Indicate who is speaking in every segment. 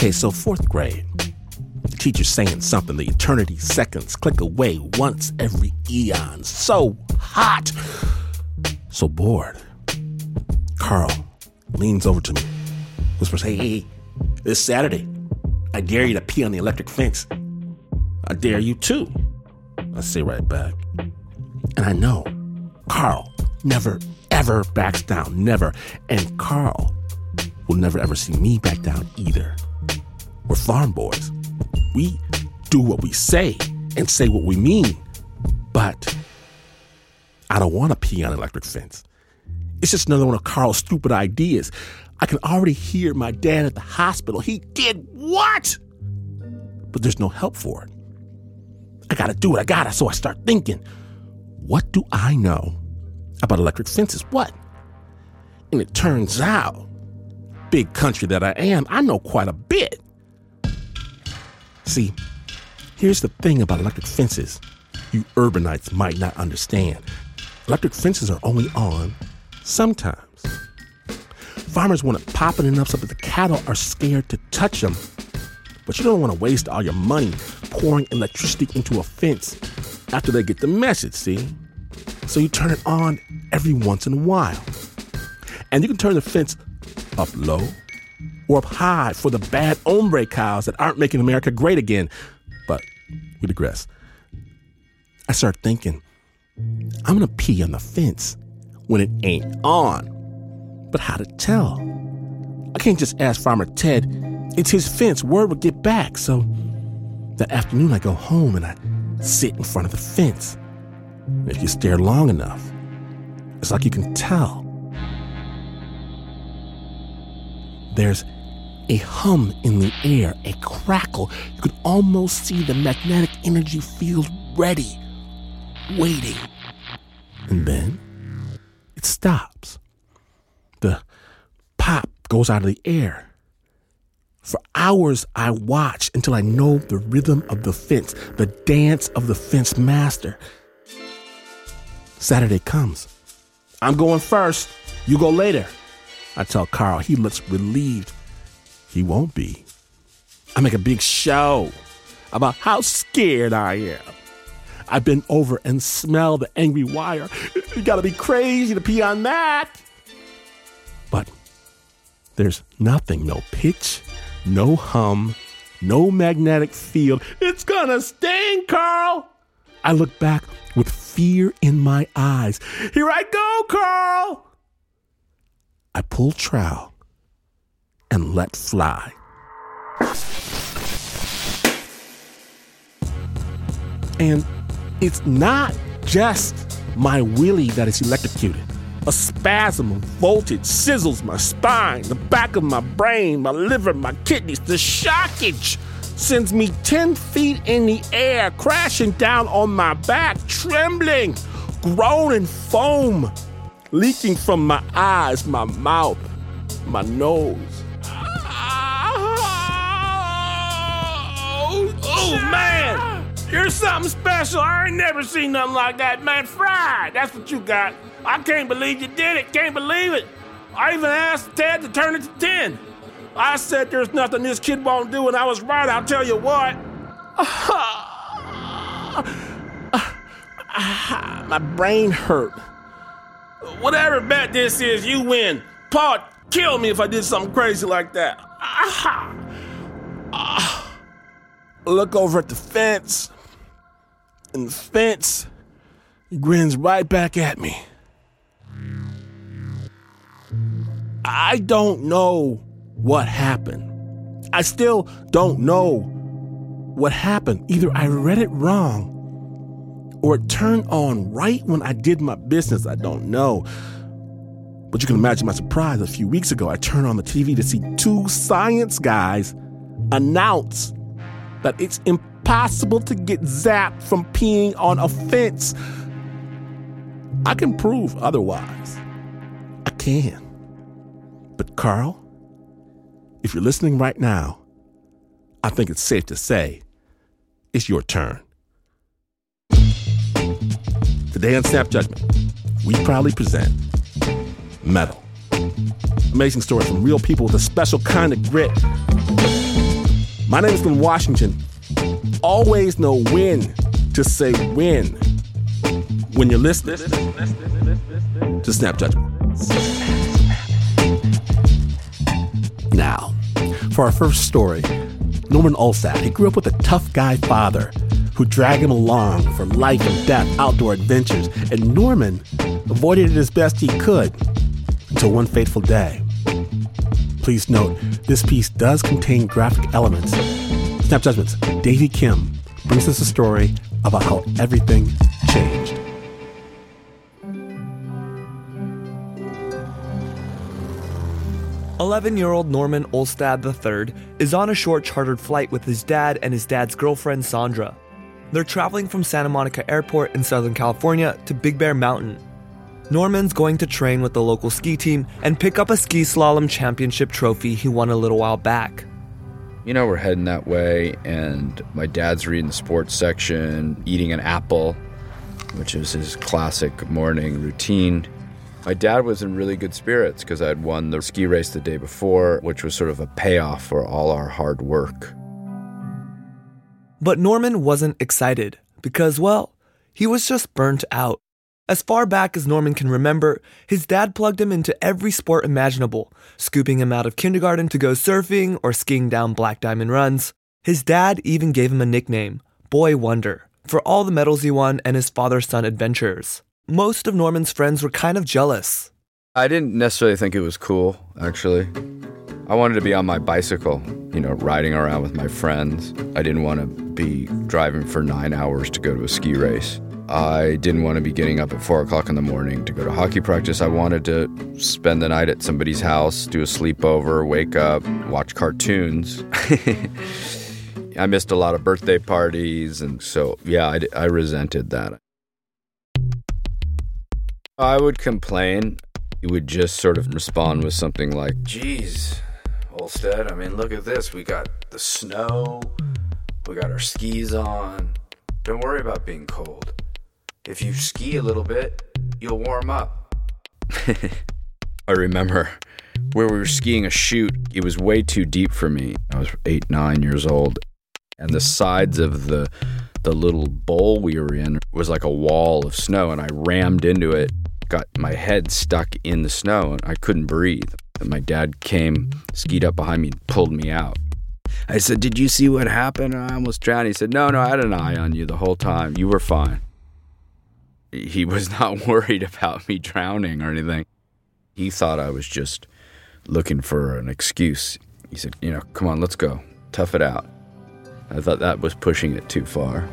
Speaker 1: Okay, so fourth grade. The teacher's saying something, the eternity seconds click away once every eon. So hot, so bored. Carl leans over to me, whispers, Hey, hey, this Saturday, I dare you to pee on the electric fence. I dare you too. I say right back. And I know Carl never, ever backs down. Never. And Carl will never, ever see me back down either. We're farm boys. We do what we say and say what we mean. But I don't want to pee on an electric fence. It's just another one of Carl's stupid ideas. I can already hear my dad at the hospital. He did what? But there's no help for it. I gotta do it. I gotta. So I start thinking, what do I know about electric fences? What? And it turns out, big country that I am, I know quite a bit. See, here's the thing about electric fences you urbanites might not understand. Electric fences are only on sometimes. Farmers want to pop it enough so that the cattle are scared to touch them. But you don't want to waste all your money pouring electricity into a fence after they get the message, see? So you turn it on every once in a while. And you can turn the fence up low or high for the bad hombre cows that aren't making America great again. But we digress. I start thinking, I'm gonna pee on the fence when it ain't on. But how to tell? I can't just ask Farmer Ted. It's his fence. Word would get back. So that afternoon, I go home and I sit in front of the fence. And if you stare long enough, it's like you can tell. There's a hum in the air, a crackle. You could almost see the magnetic energy field ready, waiting. And then it stops. The pop goes out of the air. For hours, I watch until I know the rhythm of the fence, the dance of the fence master. Saturday comes. I'm going first. You go later. I tell Carl. He looks relieved. He won't be. I make a big show about how scared I am. I bend over and smell the angry wire. You gotta be crazy to pee on that. But there's nothing, no pitch, no hum, no magnetic field. It's gonna sting, Carl. I look back with fear in my eyes. Here I go, Carl. I pull trowel and let fly. And it's not just my willy that is electrocuted. A spasm of voltage sizzles my spine, the back of my brain, my liver, my kidneys. The shockage sends me 10 feet in the air, crashing down on my back, trembling, groaning foam, leaking from my eyes, my mouth, my nose. Oh, man! You're something special. I ain't never seen nothing like that, man. Fried. That's what you got. I can't believe you did it. Can't believe it. I even asked Ted to turn it to 10. I said there's nothing this kid won't do, and I was right. I'll tell you what. My brain hurt. Whatever bet this is, you win. Paul, kill me if I did something crazy like that. Ah. Look over at the fence, and the fence grins right back at me. I don't know what happened. I still don't know what happened. Either I read it wrong or it turned on right when I did my business. I don't know. But you can imagine my surprise a few weeks ago. I turned on the TV to see two science guys announce that it's impossible to get zapped from peeing on a fence. I can prove otherwise. I can. But, Carl, if you're listening right now, I think it's safe to say it's your turn. Today on Snap Judgment, we proudly present Mettle. Amazing stories from real people with a special kind of grit My name is Glynn Washington. Always know when to say when. When you're listening to Snap Judgment. Now, for our first story, Norman Ollestad. He grew up with a tough guy father who dragged him along for life and death outdoor adventures, and Norman avoided it as best he could until one fateful day. Please note, this piece does contain graphic elements. Snap Judgments, Davey Kim brings us a story about how everything changed.
Speaker 2: 11 year old Norman Ollestad III is on a short chartered flight with his dad and his dad's girlfriend Sandra. They're traveling from Santa Monica Airport in Southern California to Big Bear Mountain. Norman's going to train with the local ski team and pick up a ski slalom championship trophy he won a little while back.
Speaker 3: You know, we're heading that way, and my dad's reading the sports section, eating an apple, which is his classic morning routine. My dad was in really good spirits because I had won the ski race the day before, which was sort of a payoff for all our hard work.
Speaker 2: But Norman wasn't excited because, well, he was just burnt out. As far back as Norman can remember, his dad plugged him into every sport imaginable, scooping him out of kindergarten to go surfing or skiing down Black Diamond runs. His dad even gave him a nickname, Boy Wonder, for all the medals he won and his father son adventures most of Norman's friends were kind of jealous.
Speaker 3: I didn't necessarily think it was cool, actually. I wanted to be on my bicycle, you know, riding around with my friends. I didn't want to be driving for nine hours to go to a ski race. I didn't want to be getting up at four o'clock in the morning to go to hockey practice. I wanted to spend the night at somebody's house, do a sleepover, wake up, watch cartoons. I missed a lot of birthday parties, and so yeah, I, I resented that. I would complain. He would just sort of respond with something like, Geez, Ollestad, I mean, look at this. We got the snow, we got our skis on. Don't worry about being cold. If you ski a little bit, you'll warm up. I remember where we were skiing a chute. It was way too deep for me. I was eight, nine years old. And the sides of the the little bowl we were in was like a wall of snow and I rammed into it got my head stuck in the snow and I couldn't breathe. And my dad came, skied up behind me, and pulled me out. I said, Did you see what happened? I almost drowned. He said, No, no, I had an eye on you the whole time. You were fine. He was not worried about me drowning or anything. He thought I was just looking for an excuse. He said, You know, come on, let's go. Tough it out. I thought that was pushing it too far.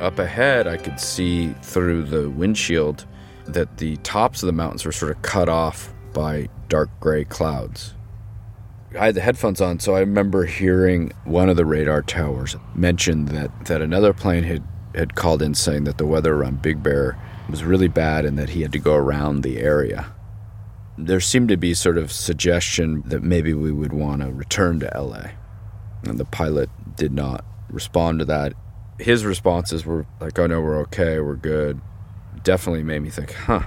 Speaker 3: Up ahead, I could see through the windshield that the tops of the mountains were sort of cut off by dark gray clouds. I had the headphones on, so I remember hearing one of the radar towers mention that, that another plane had, had called in saying that the weather around Big Bear was really bad and that he had to go around the area. There seemed to be sort of suggestion that maybe we would want to return to LA. And the pilot did not respond to that his responses were like, "Oh no, we're okay, we're good." Definitely made me think, "Huh,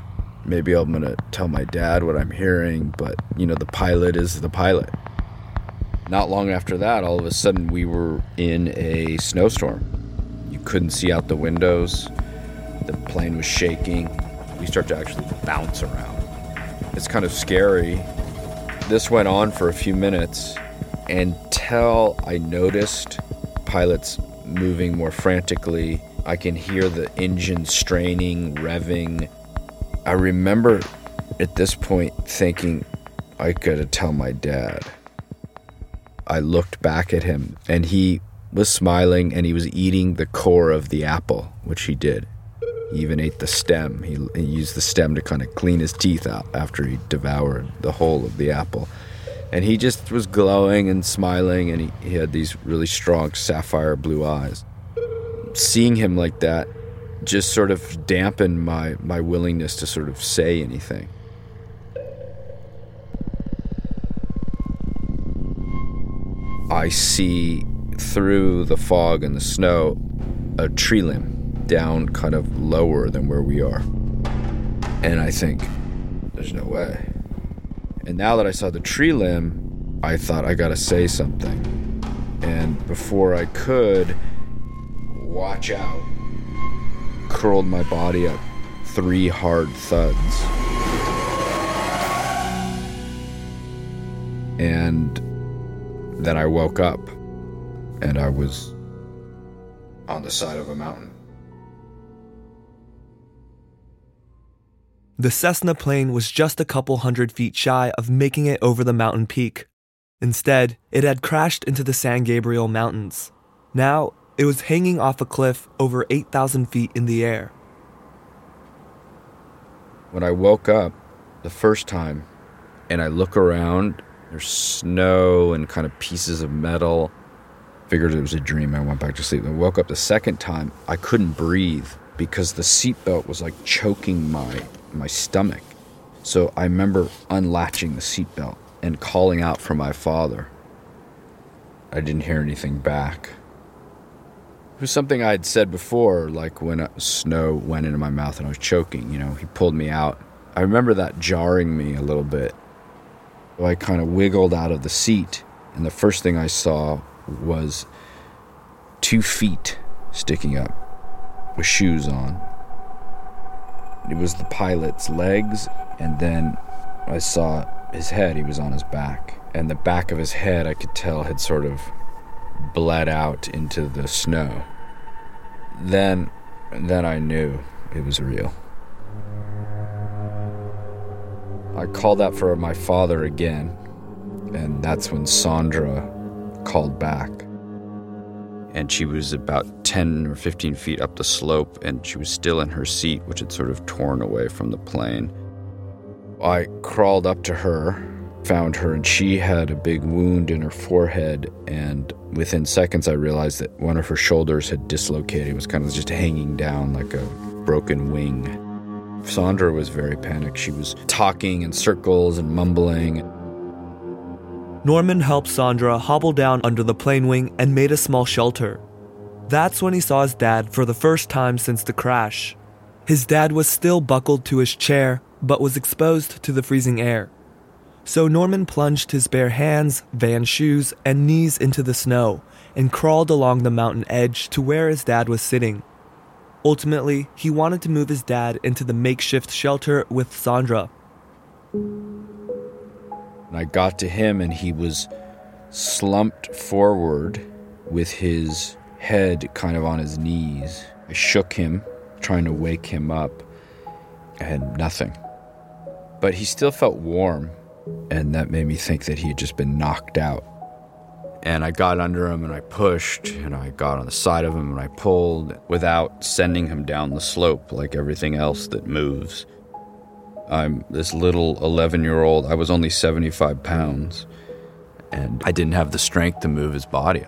Speaker 3: maybe I'm gonna tell my dad what I'm hearing." But you know, the pilot is the pilot. Not long after that, all of a sudden, we were in a snowstorm. You couldn't see out the windows. The plane was shaking. We start to actually bounce around. It's kind of scary. This went on for a few minutes until I noticed pilots moving more frantically. I can hear the engine straining, revving. I remember at this point thinking, I gotta tell my dad. I looked back at him and he was smiling and he was eating the core of the apple, which he did. He even ate the stem. He, he used the stem to kind of clean his teeth out after he devoured the whole of the apple and he just was glowing and smiling and he, he had these really strong sapphire blue eyes seeing him like that just sort of dampened my my willingness to sort of say anything i see through the fog and the snow a tree limb down kind of lower than where we are and i think there's no way And now that I saw the tree limb, I thought I gotta say something. And before I could, watch out, curled my body up. Three hard thuds. And then I woke up and I was on the side of a mountain.
Speaker 2: The Cessna plane was just a couple hundred feet shy of making it over the mountain peak. Instead, it had crashed into the San Gabriel Mountains. Now, it was hanging off a cliff over 8,000 feet in the air.
Speaker 3: When I woke up the first time and I look around, there's snow and kind of pieces of metal. Figured it was a dream. I went back to sleep. I woke up the second time. I couldn't breathe because the seatbelt was like choking my my stomach. So I remember unlatching the seatbelt and calling out for my father. I didn't hear anything back. It was something I had said before, like when uh, snow went into my mouth and I was choking, you know, he pulled me out. I remember that jarring me a little bit. I kind of wiggled out of the seat, and the first thing I saw was two feet sticking up with shoes on. It was the pilot's legs, and then I saw his head. He was on his back. And the back of his head, I could tell, had sort of bled out into the snow. Then, then I knew it was real. I called out for my father again, and that's when Sandra called back and she was about 10 or 15 feet up the slope, and she was still in her seat, which had sort of torn away from the plane. I crawled up to her, found her, and she had a big wound in her forehead. And within seconds, I realized that one of her shoulders had dislocated. It was kind of just hanging down like a broken wing. Sandra was very panicked. She was talking in circles and mumbling.
Speaker 2: Norman helped Sandra hobble down under the plane wing and made a small shelter. That's when he saw his dad for the first time since the crash. His dad was still buckled to his chair, but was exposed to the freezing air. So Norman plunged his bare hands, van shoes, and knees into the snow and crawled along the mountain edge to where his dad was sitting. Ultimately, he wanted to move his dad into the makeshift shelter with Sandra.
Speaker 3: And I got to him, and he was slumped forward with his head kind of on his knees. I shook him, trying to wake him up, and nothing. But he still felt warm, and that made me think that he had just been knocked out. And I got under him and I pushed, and I got on the side of him and I pulled without sending him down the slope like everything else that moves. I'm this little 11 year old. I was only 75 pounds, and I didn't have the strength to move his body.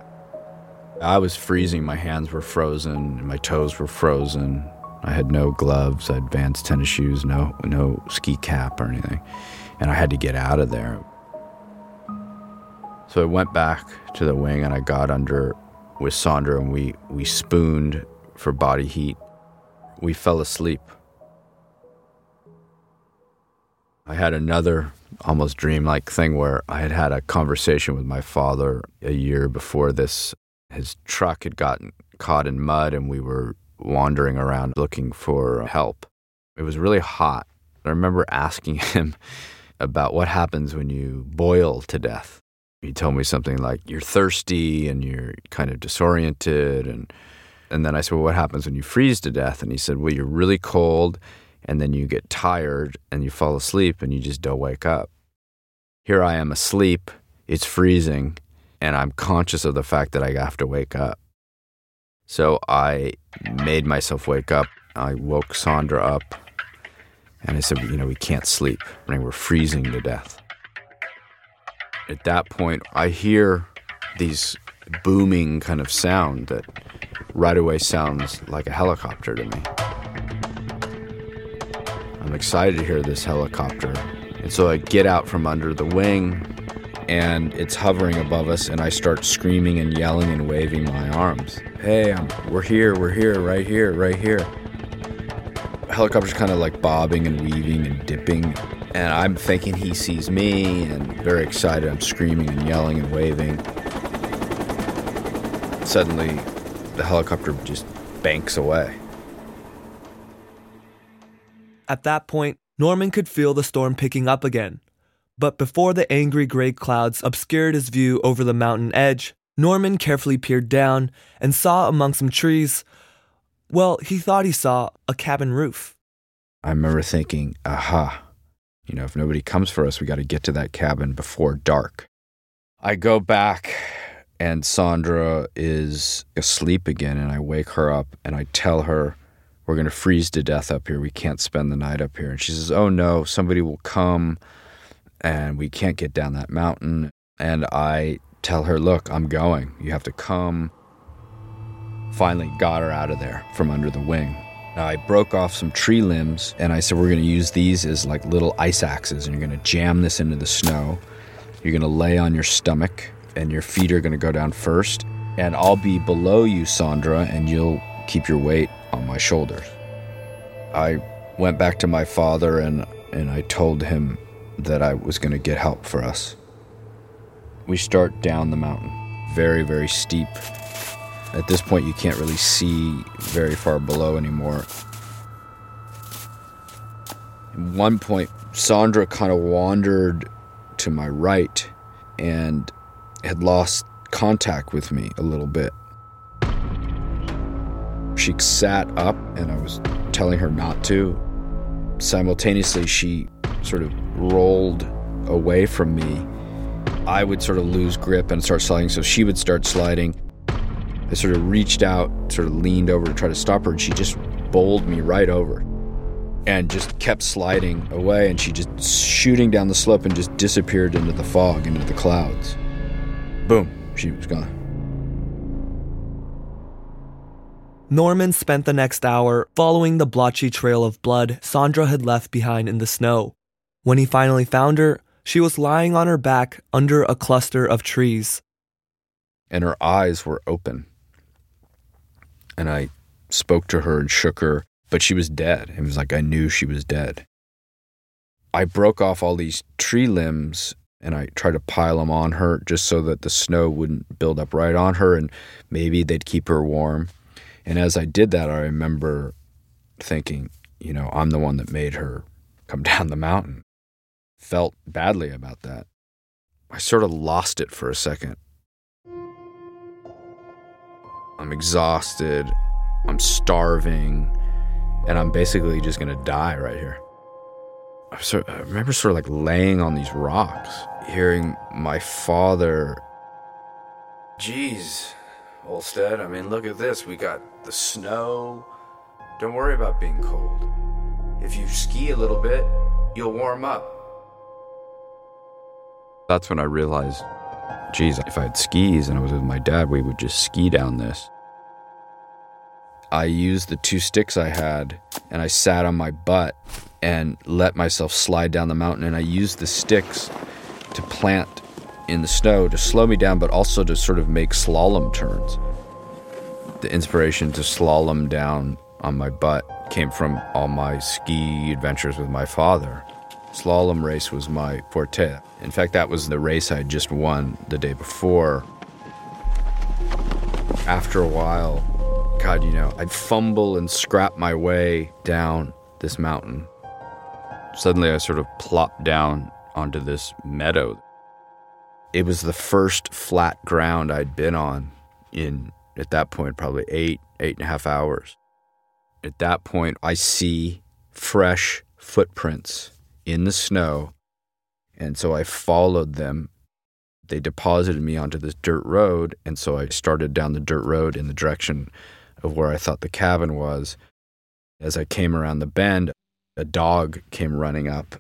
Speaker 3: I was freezing. My hands were frozen, my toes were frozen. I had no gloves, I had Vans tennis shoes, no, no ski cap or anything. And I had to get out of there. So I went back to the wing and I got under with Sandra and we, we spooned for body heat. We fell asleep. I had another almost dreamlike thing where I had had a conversation with my father a year before this. His truck had gotten caught in mud and we were wandering around looking for help. It was really hot. I remember asking him about what happens when you boil to death. He told me something like you're thirsty and you're kind of disoriented and and then I said, "Well, what happens when you freeze to death?" And he said, "Well, you're really cold and then you get tired and you fall asleep and you just don't wake up. Here I am asleep, it's freezing, and I'm conscious of the fact that I have to wake up. So I made myself wake up. I woke Sandra up and I said, You know, we can't sleep. I mean, we're freezing to death. At that point, I hear these booming kind of sound that right away sounds like a helicopter to me. I'm excited to hear this helicopter. And so I get out from under the wing and it's hovering above us and I start screaming and yelling and waving my arms. Hey, I'm, we're here, we're here, right here, right here. helicopter's kind of like bobbing and weaving and dipping. And I'm thinking he sees me and very excited. I'm screaming and yelling and waving. Suddenly, the helicopter just banks away.
Speaker 2: At that point, Norman could feel the storm picking up again. But before the angry gray clouds obscured his view over the mountain edge, Norman carefully peered down and saw among some trees, well, he thought he saw a cabin roof.
Speaker 3: I remember thinking, aha, you know, if nobody comes for us, we got to get to that cabin before dark. I go back and Sandra is asleep again, and I wake her up and I tell her, We're going to freeze to death up here. We can't spend the night up here. And she says, Oh no, somebody will come and we can't get down that mountain. And I tell her, Look, I'm going. You have to come. Finally, got her out of there from under the wing. Uh, I broke off some tree limbs and I said, We're going to use these as like little ice axes, and you're going to jam this into the snow. You're going to lay on your stomach, and your feet are going to go down first. And I'll be below you, Sandra, and you'll keep your weight on my shoulders. I went back to my father and, and I told him that I was going to get help for us. We start down the mountain, very, very steep. At this point, you can't really see very far below anymore. At one point, Sandra kind of wandered to my right and had lost contact with me a little bit. She sat up, and I was telling her not to. Simultaneously, she sort of rolled away from me. I would sort of lose grip and start sliding, so she would start sliding. I sort of reached out, sort of leaned over to try to stop her, and she just bowled me right over and just kept sliding away. And she just shooting down the slope and just disappeared into the fog, into the clouds. Boom, she was gone.
Speaker 2: Norman spent the next hour following the blotchy trail of blood Sandra had left behind in the snow. When he finally found her, she was lying on her back under a cluster of trees.
Speaker 3: And her eyes were open. And I spoke to her and shook her, but she was dead. It was like I knew she was dead. I broke off all these tree limbs and I tried to pile them on her just so that the snow wouldn't build up right on her and maybe they'd keep her warm. And as I did that, I remember thinking, you know, I'm the one that made her come down the mountain. Felt badly about that. I sort of lost it for a second. I'm exhausted, I'm starving, and I'm basically just gonna die right here. I, sort, I remember sort of like laying on these rocks, hearing my father. Jeez, Ollestad, I mean, look at this. We got the snow. Don't worry about being cold. If you ski a little bit, you'll warm up. That's when I realized, geez, if I had skis and I was with my dad, we would just ski down this. I used the two sticks I had and I sat on my butt and let myself slide down the mountain. And I used the sticks to plant in the snow to slow me down, but also to sort of make slalom turns. The inspiration to slalom down on my butt came from all my ski adventures with my father. Slalom race was my forte. In fact, that was the race I had just won the day before. After a while, God, you know, I'd fumble and scrap my way down this mountain. Suddenly, I sort of plopped down onto this meadow. It was the first flat ground I'd been on in, at that point, probably eight, eight and a half hours. At that point, I see fresh footprints in the snow. And so I followed them. They deposited me onto this dirt road. And so I started down the dirt road in the direction of where I thought the cabin was. As I came around the bend, a dog came running up.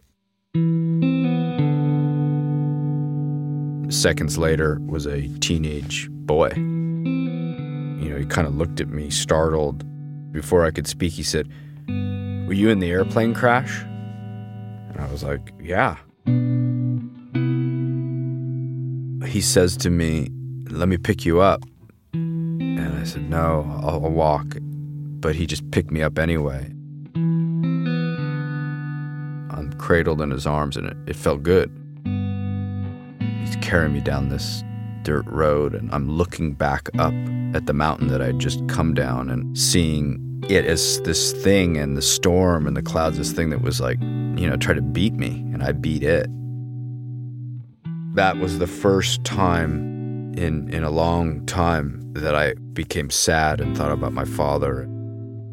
Speaker 3: Seconds later was a teenage boy. You know, he kind of looked at me, startled. Before I could speak, he said, Were you in the airplane crash? I was like, Yeah. He says to me, Let me pick you up. And I said, No, I'll, I'll walk. But he just picked me up anyway. I'm cradled in his arms, and it, it felt good. He's carrying me down this dirt road, and I'm looking back up at the mountain that I'd just come down and seeing it as this thing and the storm and the clouds, this thing that was like, you know, try to beat me, and I beat it. That was the first time in in a long time that I became sad and thought about my father.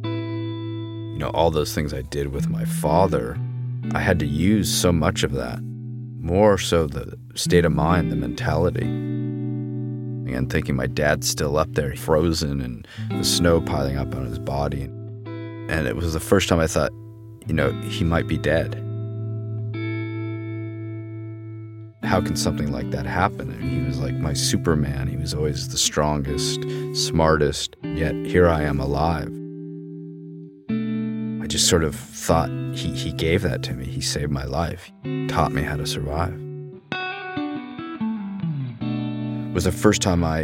Speaker 3: You know, all those things I did with my father, I had to use so much of that. More so the state of mind, the mentality. Again, thinking my dad's still up there, frozen, and the snow piling up on his body. And it was the first time I thought, you know, he might be dead. How can something like that happen? And he was like my Superman. He was always the strongest, smartest, yet here I am alive. I just sort of thought he, he gave that to me. He saved my life, taught me how to survive was the first time I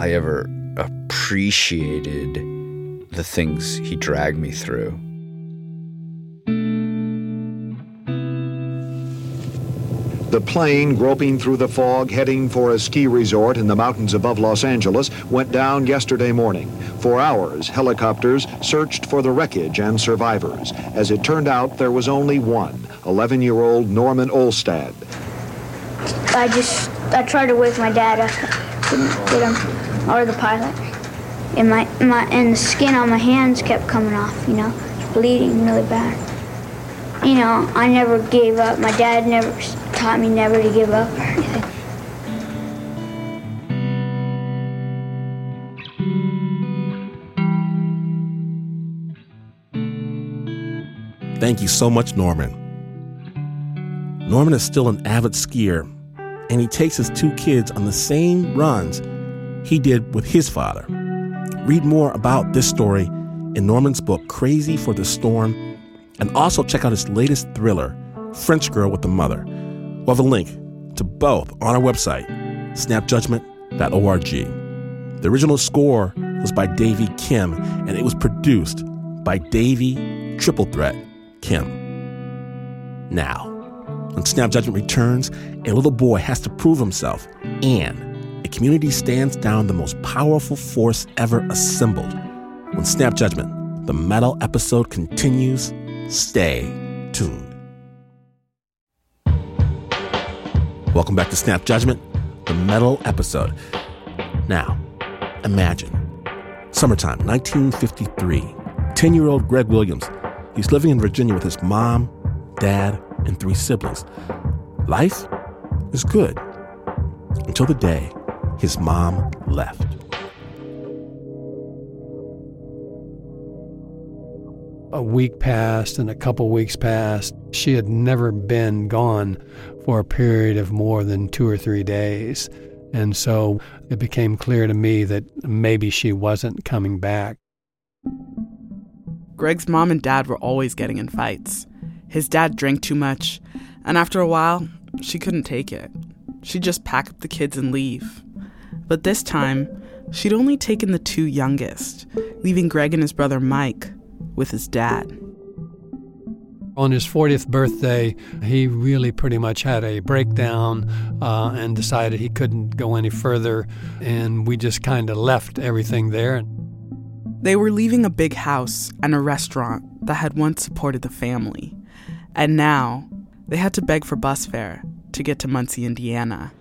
Speaker 3: I ever appreciated the things he dragged me through.
Speaker 4: The plane, groping through the fog, heading for a ski resort in the mountains above Los Angeles, went down yesterday morning. For hours, helicopters searched for the wreckage and survivors. As it turned out, there was only one 11 year old Norman Ollestad.
Speaker 5: I just I tried to wake my dad up, couldn't get him, or the pilot. And my, my and the skin on my hands kept coming off, you know, bleeding really bad. You know, I never gave up. My dad never taught me never to give up or anything.
Speaker 1: Thank you so much, Norman. Norman is still an avid skier and he takes his two kids on the same runs he did with his father. Read more about this story in Norman's book, Crazy for the Storm, and also check out his latest thriller, French Girl with the Mother. We'll have a link to both on our website, snapjudgment.org. The original score was by Davey Kim, and it was produced by Davey Triple Threat Kim. Now, when Snap Judgment returns, a little boy has to prove himself, and a community stands down the most powerful force ever assembled. When Snap Judgment, the Mettle episode continues, stay tuned. Welcome back to Snap Judgment, the Mettle episode. Now, imagine summertime, 1953. 10 year old Greg Williams. He's living in Virginia with his mom, dad, and three siblings. Life is good until the day his mom left.
Speaker 6: A week passed and a couple weeks passed. She had never been gone for a period of more than two or three days. And so it became clear to me that maybe she wasn't coming back.
Speaker 7: Greg's mom and dad were always getting in fights. His dad drank too much, and after a while, she couldn't take it. She'd just pack up the kids and leave. But this time, she'd only taken the two youngest, leaving Greg and his brother Mike with his dad.
Speaker 6: On his 40th birthday, he really pretty much had a breakdown uh, and decided he couldn't go any further, and we just kind of left everything there.
Speaker 7: They were leaving a big house and a restaurant that had once supported the family. And now, they had to beg for bus fare to get to Muncie, Indiana.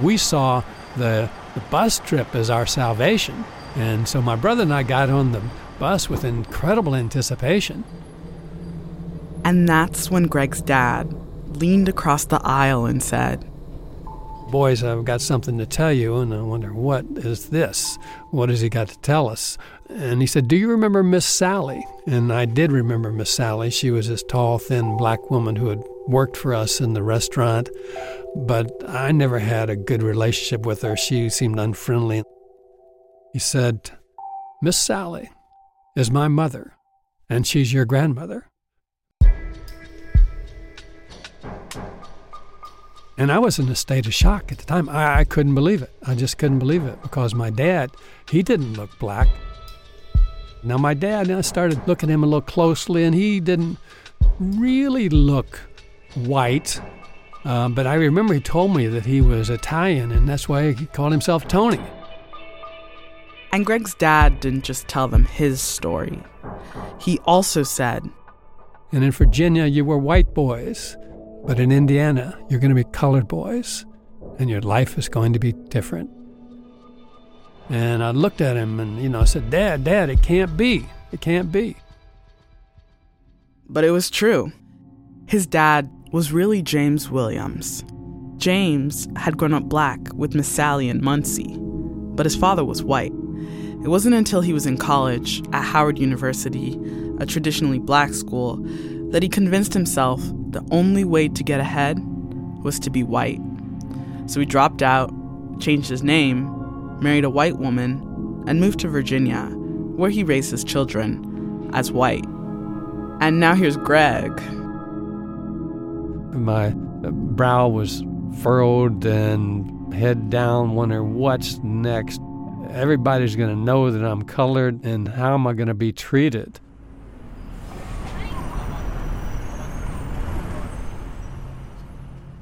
Speaker 6: We saw the, the bus trip as our salvation. And so my brother and I got on the bus with incredible anticipation.
Speaker 7: And that's when Greg's dad leaned across the aisle and said,
Speaker 6: Boys, I've got something to tell you, and I wonder, what is this? What has he got to tell us? And he said, Do you remember Miss Sally? And I did remember Miss Sally. She was this tall, thin black woman who had worked for us in the restaurant, but I never had a good relationship with her. She seemed unfriendly. He said, Miss Sally is my mother, and she's your grandmother. And I was in a state of shock at the time. I, I, couldn't believe it. I just couldn't believe it because my dad, he didn't look black. Now, my dad, I started looking at him a little closely, and he didn't really look white. Uh, but I remember he told me that he was Italian, and that's why he called himself Tony.
Speaker 7: And Greg's dad didn't just tell them his story. He also said,
Speaker 6: And in Virginia, you were white boys, but in Indiana, you're going to be colored boys, and your life is going to be different. And I looked at him and, you know, I said, Dad, Dad, it can't be. It can't be.
Speaker 7: But it was true. His dad was really James Williams. James had grown up black with Miss Sally in Muncie, but his father was white. It wasn't until he was in college at Howard University, a traditionally black school, that he convinced himself the only way to get ahead was to be white. So he dropped out, changed his name, married a white woman, and moved to Virginia, where he raised his children as white. And now here's Greg.
Speaker 6: My brow was furrowed and head down, wondering what's next. Everybody's going to know that I'm colored, and how am I going to be treated?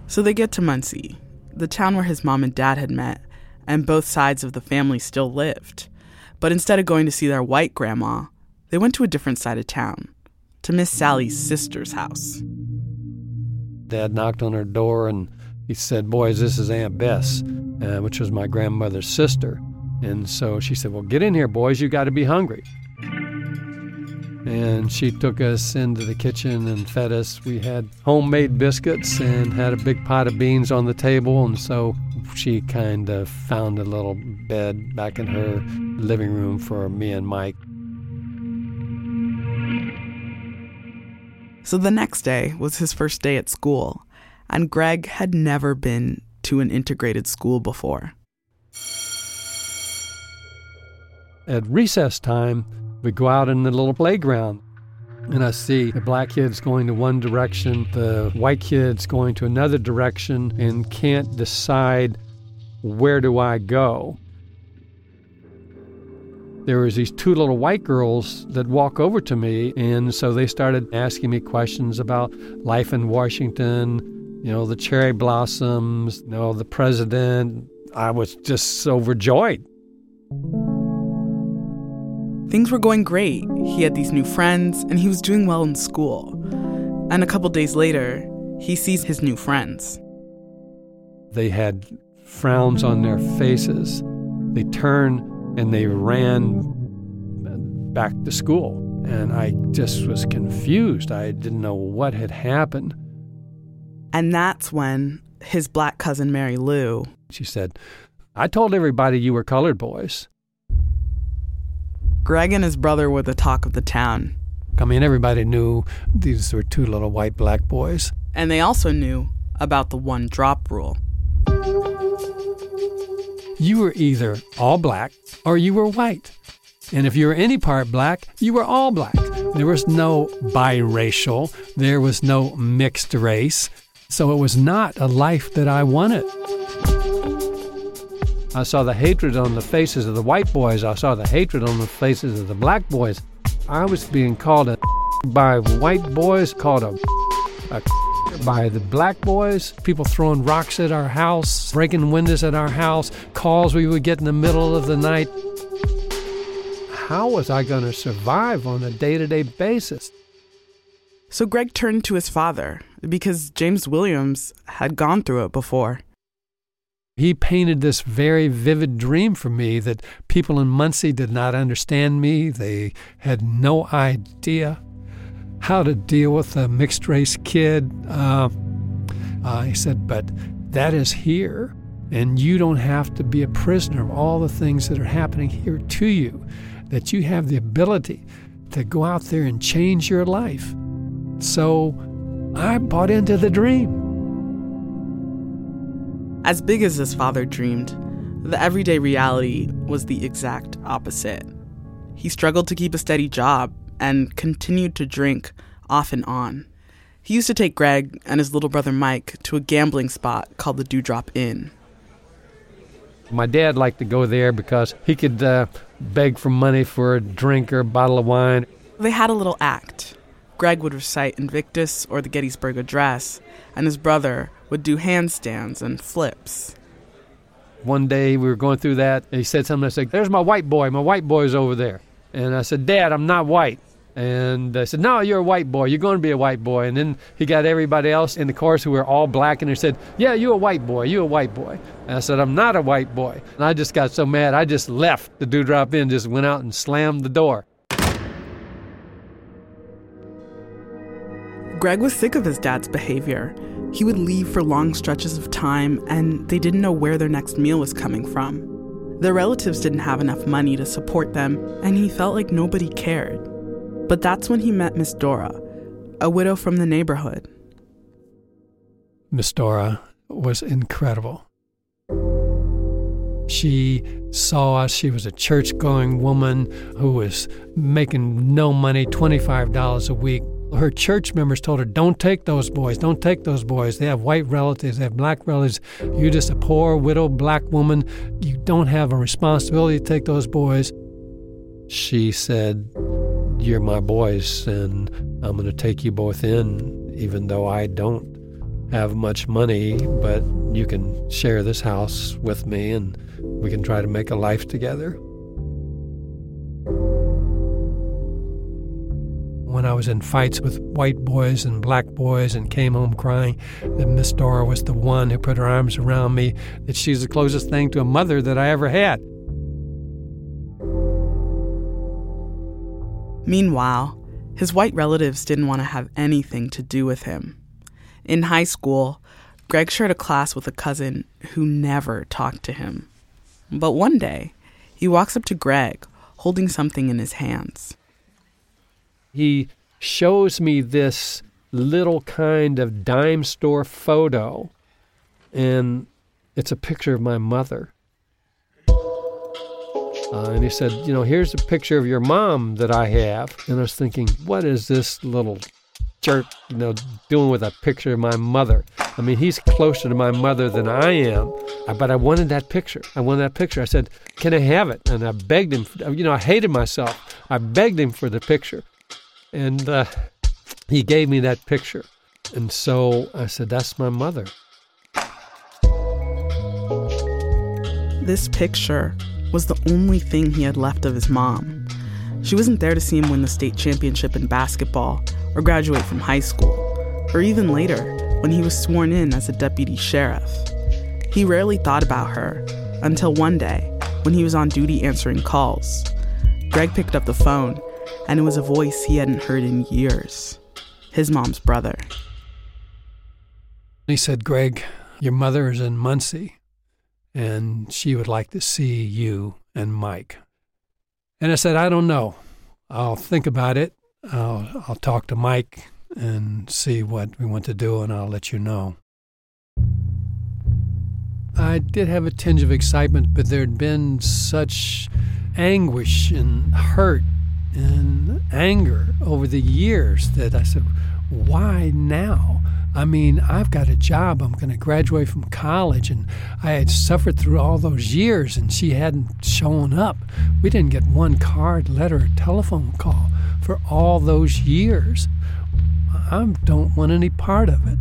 Speaker 7: So they get to Muncie, the town where his mom and dad had met, and both sides of the family still lived. But instead of going to see their white grandma, they went to a different side of town, to Miss Sally's sister's house.
Speaker 6: Dad knocked on her door and he said, Boys, this is Aunt Bess, uh, which was my grandmother's sister. And so she said, Well, get in here, boys, you got to be hungry. And she took us into the kitchen and fed us. We had homemade biscuits and had a big pot of beans on the table. And so she kind of found a little bed back in her living room for me and Mike.
Speaker 7: So the next day was his first day at school, and Greg had never been to an integrated school before.
Speaker 6: At recess time, we go out in the little playground and I see the black kids going to one direction, the white kids going to another direction, and can't decide where do I go. There was these two little white girls that walk over to me, and so they started asking me questions about life in Washington, you know, the cherry blossoms, you know, the president. I was just overjoyed.
Speaker 7: Things were going great. He had these new friends, and he was doing well in school. And a couple days later, he sees his new friends.
Speaker 6: They had frowns on their faces. They turned and they ran back to school. And I just was confused. I didn't know what had happened.
Speaker 7: And that's when his black cousin Mary Lou.
Speaker 6: She said, I told everybody you were colored boys.
Speaker 7: Greg and his brother were the talk of the town.
Speaker 6: I mean, everybody knew these were two little white black boys.
Speaker 7: And they also knew about the one drop rule.
Speaker 6: You were either all black or you were white. And if you were any part black, you were all black. There was no biracial, there was no mixed race. So it was not a life that I wanted. I saw the hatred on the faces of the white boys. I saw the hatred on the faces of the black boys. I was being called a by white boys, called a, a by the black boys. People throwing rocks at our house, breaking windows at our house, calls we would get in the middle of the night. How was I going to survive on a day to day basis?
Speaker 7: So Greg turned to his father because James Williams had gone through it before.
Speaker 6: He painted this very vivid dream for me that people in Muncie did not understand me. They had no idea how to deal with a mixed race kid. Uh, uh, he said, but that is here, and you don't have to be a prisoner of all the things that are happening here to you, that you have the ability to go out there and change your life. So I bought into the dream.
Speaker 7: As big as his father dreamed, the everyday reality was the exact opposite. He struggled to keep a steady job and continued to drink off and on. He used to take Greg and his little brother Mike to a gambling spot called the Dewdrop Inn.
Speaker 6: My dad liked to go there because he could uh, beg for money for a drink or a bottle of wine.
Speaker 7: They had a little act. Greg would recite Invictus or the Gettysburg Address, and his brother would do handstands and flips.
Speaker 6: One day we were going through that, and he said something. I said, There's my white boy. My white boy's over there. And I said, Dad, I'm not white. And I said, No, you're a white boy. You're going to be a white boy. And then he got everybody else in the chorus who were all black, and he said, Yeah, you're a white boy. You're a white boy. And I said, I'm not a white boy. And I just got so mad, I just left the Dewdrop Inn, just went out and slammed the door.
Speaker 7: Greg was sick of his dad's behavior. He would leave for long stretches of time, and they didn't know where their next meal was coming from. Their relatives didn't have enough money to support them, and he felt like nobody cared. But that's when he met Miss Dora, a widow from the neighborhood.
Speaker 6: Miss Dora was incredible. She saw us. She was a church going woman who was making no money, $25 a week, her church members told her, Don't take those boys, don't take those boys. They have white relatives, they have black relatives. You're just a poor, widow, black woman. You don't have a responsibility to take those boys. She said, You're my boys, and I'm going to take you both in, even though I don't have much money, but you can share this house with me and we can try to make a life together. When I was in fights with white boys and black boys and came home crying that Miss Dora was the one who put her arms around me, that she's the closest thing to a mother that I ever had.
Speaker 7: Meanwhile, his white relatives didn't want to have anything to do with him. In high school, Greg shared a class with a cousin who never talked to him. But one day, he walks up to Greg holding something in his hands
Speaker 6: he shows me this little kind of dime store photo, and it's a picture of my mother. Uh, and he said, You know, here's a picture of your mom that I have. And I was thinking, What is this little jerk, you know, doing with a picture of my mother? I mean, he's closer to my mother than I am, uh, but I wanted that picture. I wanted that picture. I said, Can I have it? And I begged him, you know, I hated myself. I begged him for the picture. And uh, he gave me that picture. And so I said, That's my mother.
Speaker 7: This picture was the only thing he had left of his mom. She wasn't there to see him win the state championship in basketball or graduate from high school, or even later when he was sworn in as a deputy sheriff. He rarely thought about her until one day when he was on duty answering calls. Greg picked up the phone and it was a voice he hadn't heard in years his mom's brother.
Speaker 6: He said, Greg, your mother is in Muncie, and she would like to see you and Mike. And I said, I don't know. I'll think about it. I'll, I'll talk to Mike and see what we want to do, and I'll let you know. I did have a tinge of excitement, but there had been such anguish and hurt and anger over the years that I said, why now? I mean, I've got a job. I'm going to graduate from college, and I had suffered through all those years, and she hadn't shown up. We didn't get one card, letter, telephone call for all those years. I don't want any part of it.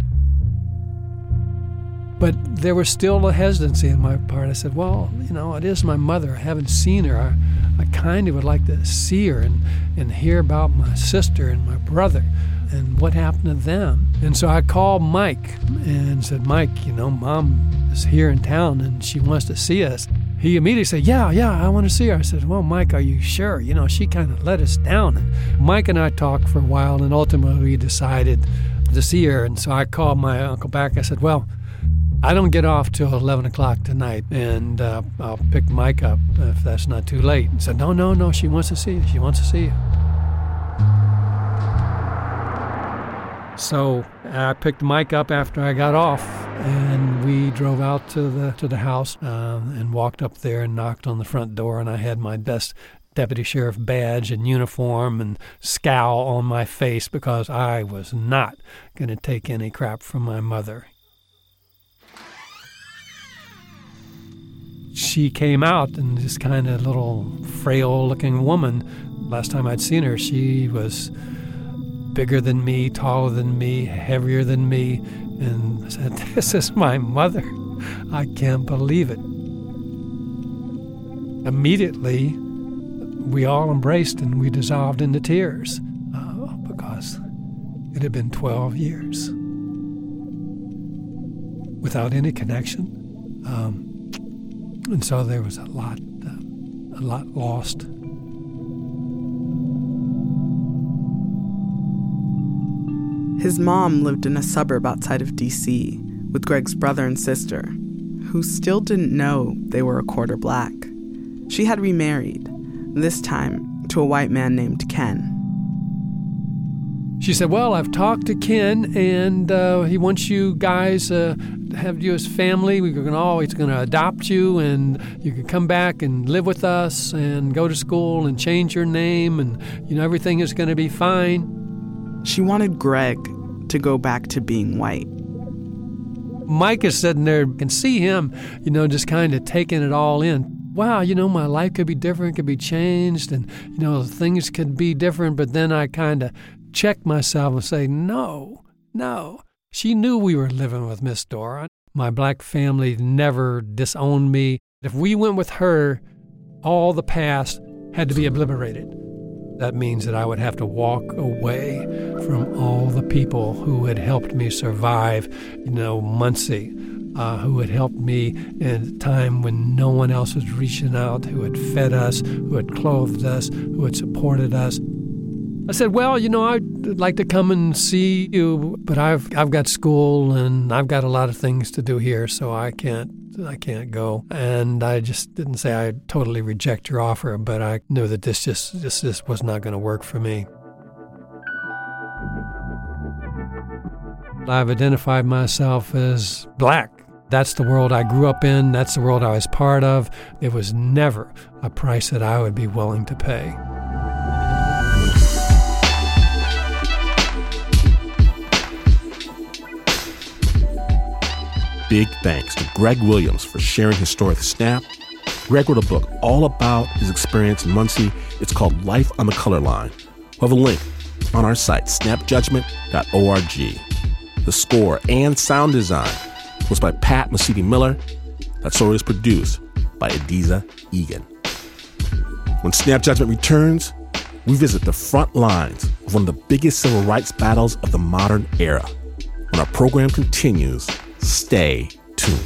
Speaker 6: But there was still a hesitancy on my part. I said, Well, you know, it is my mother. I haven't seen her. I, I kind of would like to see her and, and hear about my sister and my brother and what happened to them. And so I called Mike and said, Mike, you know, mom is here in town and she wants to see us. He immediately said, Yeah, yeah, I want to see her. I said, Well, Mike, are you sure? You know, she kind of let us down. And Mike and I talked for a while and ultimately we decided to see her. And so I called my uncle back. I said, Well, I don't get off till 11 o'clock tonight, and uh, I'll pick Mike up if that's not too late. He said, No, no, no, she wants to see you. She wants to see you. So I picked Mike up after I got off, and we drove out to the to the house um, and walked up there and knocked on the front door. And I had my best deputy sheriff badge and uniform and scowl on my face because I was not going to take any crap from my mother. She came out and this kind of little frail looking woman. Last time I'd seen her, she was bigger than me, taller than me, heavier than me, and I said, This is my mother. I can't believe it. Immediately, we all embraced and we dissolved into tears uh, because it had been 12 years without any connection. Um, and so there was a lot, uh, a lot lost.
Speaker 7: His mom lived in a suburb outside of DC with Greg's brother and sister, who still didn't know they were a quarter black. She had remarried, this time to a white man named Ken.
Speaker 6: She said, Well, I've talked to Ken, and uh, he wants you guys uh, to have you as family. We're going to always going to adopt you, and you can come back and live with us, and go to school, and change your name, and you know everything is going to be fine.
Speaker 7: She wanted Greg to go back to being white.
Speaker 6: Mike is sitting there and see him, you know, just kind of taking it all in. Wow, you know, my life could be different, could be changed, and, you know, things could be different. But then I kind of check myself and say, no, no. She knew we were living with Miss Dora. My black family never disowned me. If we went with her, all the past had to be obliterated. That means that I would have to walk away from all the people who had helped me survive, you know, Muncie, uh, who had helped me in a time when no one else was reaching out, who had fed us, who had clothed us, who had supported us. I said, "Well, you know, I'd like to come and see you, but I've I've got school and I've got a lot of things to do here, so I can't I can't go. And I just didn't say I totally reject your offer, but I knew that this just this, this was not going to work for me. I've identified myself as black. That's the world I grew up in. That's the world I was part of. It was never a price that I would be willing to pay.
Speaker 1: Big thanks to Greg Williams for sharing his story with Snap. Greg wrote a book all about his experience in Muncie. It's called Life on the Color Line. We'll have a link on our site, snapjudgment.org. The score and sound design was by Pat Mesiti Miller. That story was produced by Adizah Eghan. When Snap Judgment returns, we visit the front lines of one of the biggest civil rights battles of the modern era. When our program continues, stay tuned.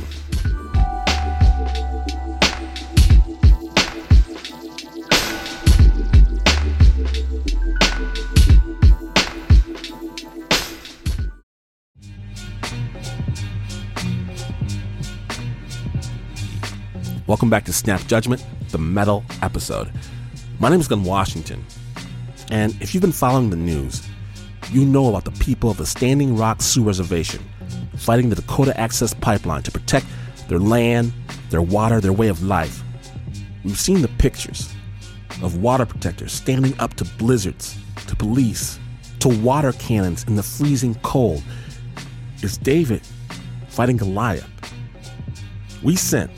Speaker 1: Welcome back to Snap Judgment, the Mettle episode. My name is Glynn Washington, and if you've been following the news, you know about the people of the Standing Rock Sioux Reservation fighting the Dakota Access Pipeline to protect their land, their water, their way of life. We've seen the pictures of water protectors standing up to blizzards, to police, to water cannons in the freezing cold. It's David fighting Goliath. We sent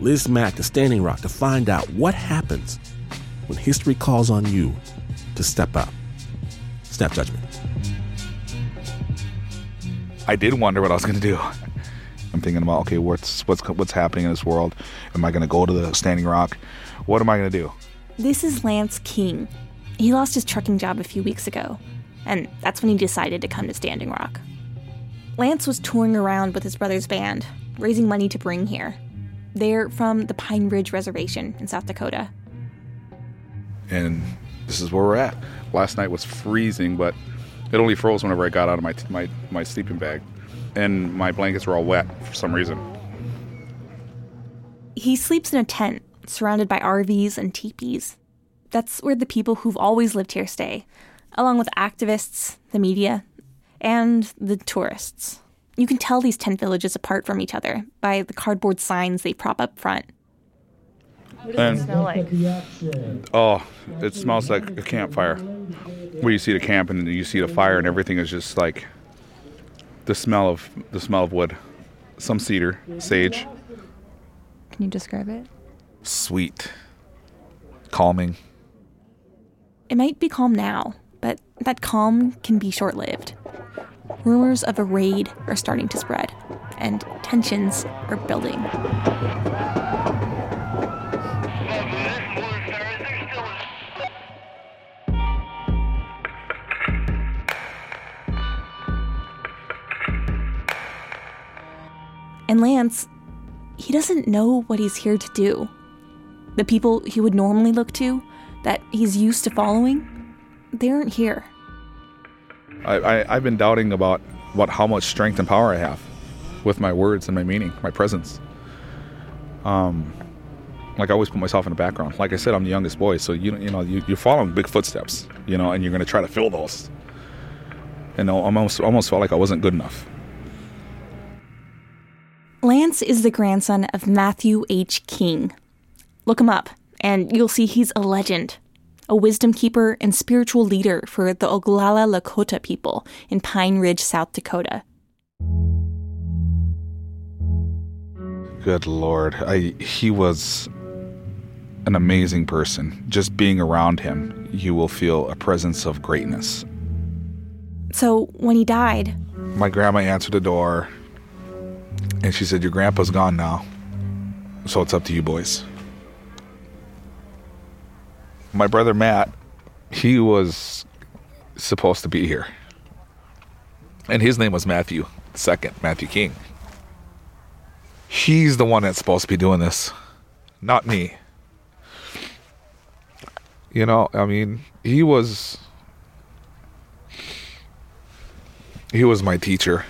Speaker 1: Liz Mak to Standing Rock to find out what happens when history calls on you to step up. Snap judgment.
Speaker 8: I did wonder what I was going to do. I'm thinking about okay, what's what's what's happening in this world? Am I going to go to the Standing Rock? What am I going to do?
Speaker 9: This is Lance King. He lost his trucking job a few weeks ago, and that's when he decided to come to Standing Rock. Lance was touring around with his brother's band, raising money to bring here. They're from the Pine Ridge Reservation in South Dakota.
Speaker 8: And this is where we're at. Last night was freezing, but it only froze whenever I got out of my my my sleeping bag, and my blankets were all wet for some reason.
Speaker 9: He sleeps in a tent surrounded by RVs and teepees. That's where the people who've always lived here stay, along with activists, the media, and the tourists. You can tell these tent villages apart from each other by the cardboard signs they prop up front.
Speaker 8: What does and, it smell like? Oh, it smells like a campfire. Where you see the camp and you see the fire and everything is just like the smell of the smell of wood, some cedar, sage,
Speaker 9: Can you describe it?
Speaker 8: Sweet, calming.
Speaker 9: It might be calm now, but that calm can be short lived. Rumors of a raid are starting to spread, and tensions are building. And Lance, he doesn't know what he's here to do. The people he would normally look to, that he's used to following, they aren't here.
Speaker 8: I, I, I've been doubting about what how much strength and power I have with my words and my meaning, my presence. Um, like I always put myself in the background. Like I said, I'm the youngest boy, so you you know you, you're following big footsteps, you know, and you're to try to fill those. And I almost almost felt like I wasn't good enough.
Speaker 9: Is the grandson of Matthew H. King. Look him up, and you'll see he's a legend, a wisdom keeper and spiritual leader for the Oglala Lakota people in Pine Ridge, South Dakota.
Speaker 8: Good Lord, I he was an amazing person. Just being around him, you will feel a presence of greatness.
Speaker 9: So when he died,
Speaker 8: My grandma answered the door, and she said, "Your grandpa's gone now, so it's up to you boys." My brother Matt, he was supposed to be here, and his name was Matthew Second, Matthew King. He's the one that's supposed to be doing this, not me. You know, I mean, he was he was my teacher,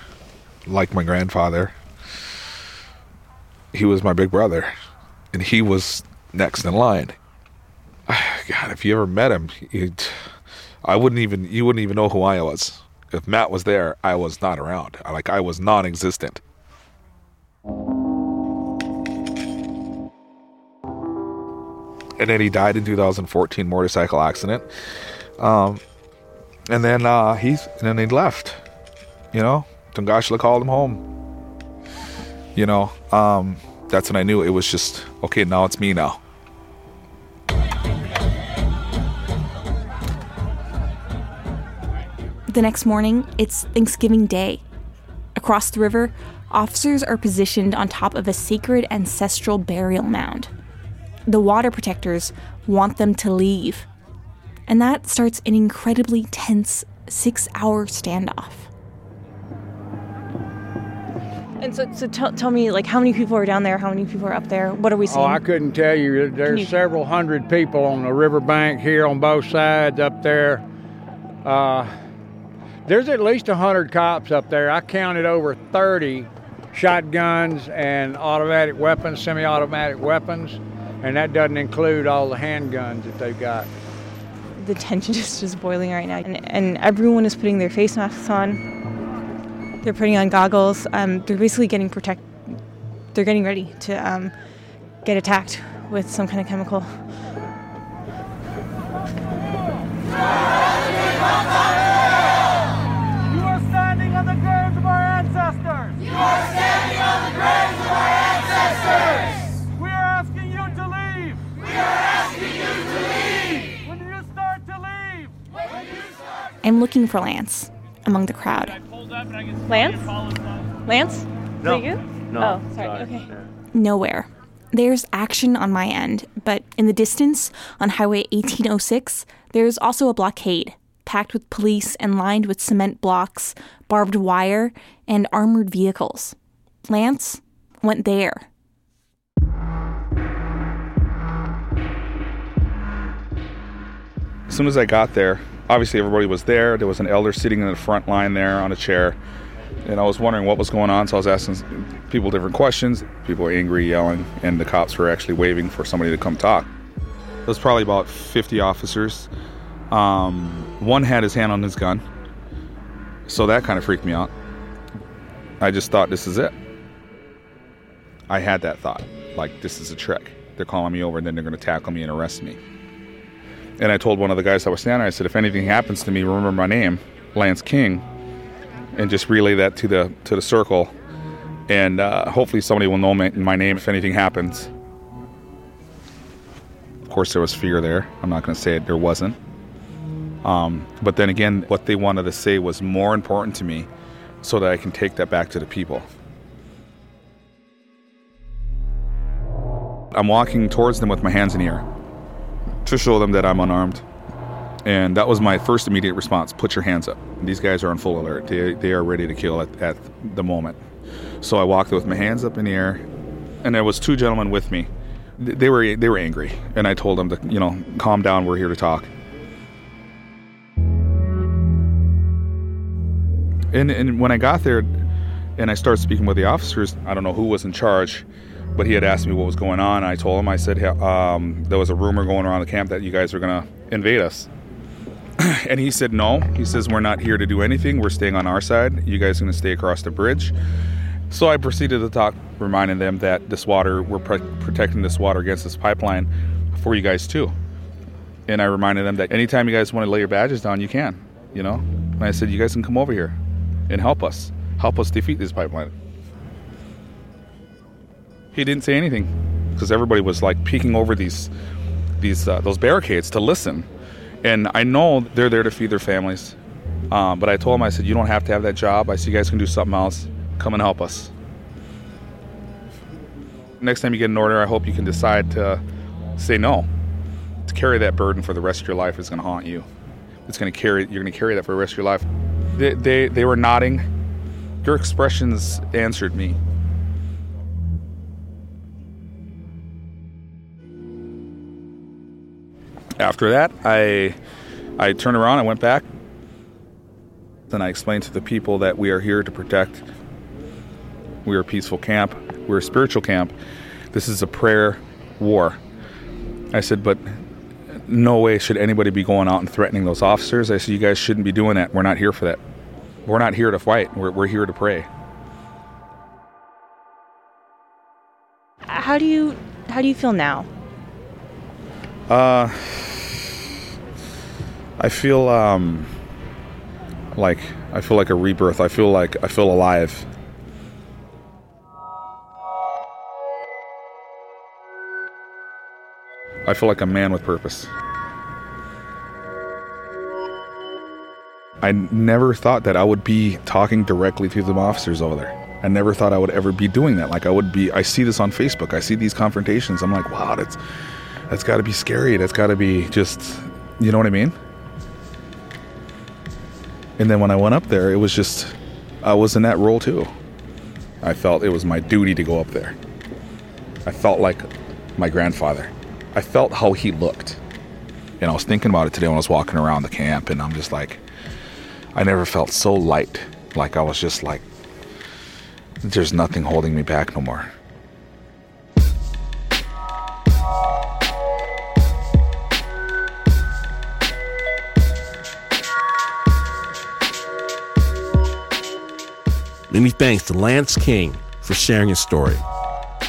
Speaker 8: like my grandfather. He was my big brother, and he was next in line. God, if you ever met him, I wouldn't even you wouldn't even know who I was. If Matt was there, I was not around. Like I was non-existent. And then he died in 2014 motorcycle accident. Um, and then uh, he's and then he left. You know, Tunkashila called him home. You know, um, that's when I knew it was just okay. Now it's me now.
Speaker 9: the next morning, it's Thanksgiving Day. Across the river, officers are positioned on top of a sacred ancestral burial mound. The water protectors want them to leave. And that starts an incredibly tense six hour standoff. And so, so tell, tell me, like, how many people are down there? How many people are up there? What are we seeing?
Speaker 10: Oh, I couldn't tell you. There's
Speaker 9: you-
Speaker 10: several hundred people on the riverbank here on both sides up there. Uh, there's at least 100 cops up there. I counted over 30 shotguns and automatic weapons, semi automatic weapons, and that doesn't include all the handguns that they've got.
Speaker 9: the tension is just boiling right now, and, and everyone is putting their face masks on. They're putting on goggles. Um, they're basically getting protect. They're getting ready to um, get attacked with some kind of chemical.
Speaker 11: You are standing on the graves of our ancestors. You are standing on the graves of our ancestors. We are asking you to leave. We are asking you to leave. When you start to leave. When you start.
Speaker 9: I'm looking for Lance among the crowd. Lance? Lance?
Speaker 12: No.
Speaker 9: Is you?
Speaker 12: No,
Speaker 9: Oh, sorry.
Speaker 12: sorry.
Speaker 9: Okay. Nowhere. There's action on my end, but in the distance, on Highway 1806, there's also a blockade, packed with police and lined with cement blocks, barbed wire, and armored vehicles. Lance went there.
Speaker 8: As soon as I got there, obviously everybody was there. There was an elder sitting in the front line there on a chair. And I was wondering what was going on, so I was asking people different questions. People were angry, yelling, and the cops were actually waving for somebody to come talk. There was probably about 50 officers. Um, one had his hand on his gun, so that kind of freaked me out. I just thought, this is it. I had that thought, like, this is a trick. They're calling me over, and then they're going to tackle me and arrest me. And I told one of the guys that was standing there, I said, if anything happens to me, remember my name, Lance King, and just relay that to the to the circle, and uh, hopefully somebody will know my, my name if anything happens. Of course, there was fear there. I'm not going to say it, there wasn't. Um, but then again, what they wanted to say was more important to me so that I can take that back to the people. I'm walking towards them with my hands in the air to show them that I'm unarmed. And that was my first immediate response put your hands up. These guys are on full alert, they, they are ready to kill at, at the moment. So I walked with my hands up in the air, and there was two gentlemen with me. They were they were angry, and I told them to you know calm down. We're here to talk. And and when I got there, and I started speaking with the officers, I don't know who was in charge, but he had asked me what was going on. I told him I said um, there was a rumor going around the camp that you guys were gonna invade us. and he said no. He says we're not here to do anything. We're staying on our side. You guys are gonna stay across the bridge. So I proceeded to talk, reminding them that this water, we're protecting this water against this pipeline for you guys too. And I reminded them that anytime you guys want to lay your badges down, you can, you know? And I said, you guys can come over here and help us, help us defeat this pipeline. He didn't say anything because everybody was like peeking over these, these, uh, those barricades to listen. And I know they're there to feed their families. Um, but I told him, I said, you don't have to have that job. I said, you guys can do something else come and help us. Next time you get an order, I hope you can decide to say no. To carry that burden for the rest of your life is going to haunt you. It's going to carry. You're going to carry that for the rest of your life. They, they, they were nodding. Your expressions answered me. After that, I I turned around. I went back. Then I explained to the people that we are here to protect we're a peaceful camp. We're a spiritual camp. This is a prayer war. I said, but no way should anybody be going out and threatening those officers. I said, you guys shouldn't be doing that. We're not here for that. We're not here to fight. We're, we're here to pray.
Speaker 12: How do you how do you feel now?
Speaker 8: Uh, I feel um, like I feel like a rebirth. I feel like I feel alive. I feel like a man with purpose. I never thought that I would be talking directly to the officers over there. I never thought I would ever be doing that. Like I would be I see this on Facebook. I see these confrontations. I'm like, wow, that's that's got to be scary. That's got to be just you know what I mean? And then when I went up there, it was just I was in that role too. I felt it was my duty to go up there. I felt like my grandfather. I felt how he looked. And I was thinking about it today when I was walking around the camp, and I'm just like, I never felt so light. Like I was just like, there's nothing holding me back no more.
Speaker 1: Many thanks to Lance King for sharing his story.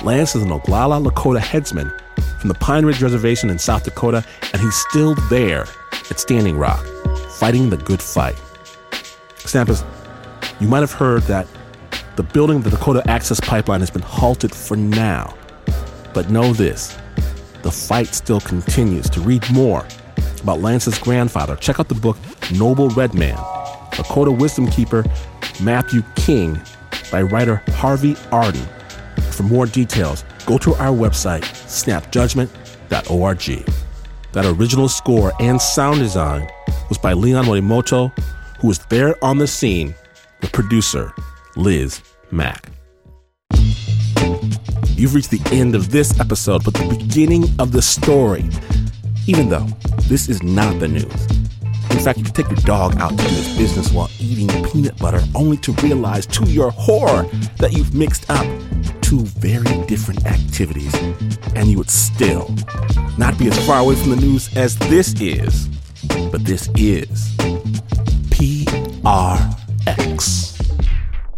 Speaker 1: Lance is an Oglala Lakota headsman from the Pine Ridge Reservation in South Dakota, and he's still there at Standing Rock, fighting the good fight. Snappers, you might have heard that the building of the Dakota Access Pipeline has been halted for now. But know this the fight still continues. To read more about Lance's grandfather, check out the book Noble Red Man Lakota Wisdom Keeper Matthew King by writer Harvey Arden. For more details, go to our website, snapjudgment.org. That original score and sound design was by Leon Morimoto, who was there on the scene with producer Liz Mak. You've reached the end of this episode, but the beginning of the story, even though this is not the news. In fact, you take your dog out to do his business while eating peanut butter, only to realize to your horror that you've mixed up two very different activities, and you would still not be as far away from the news as this is. But this is PRX.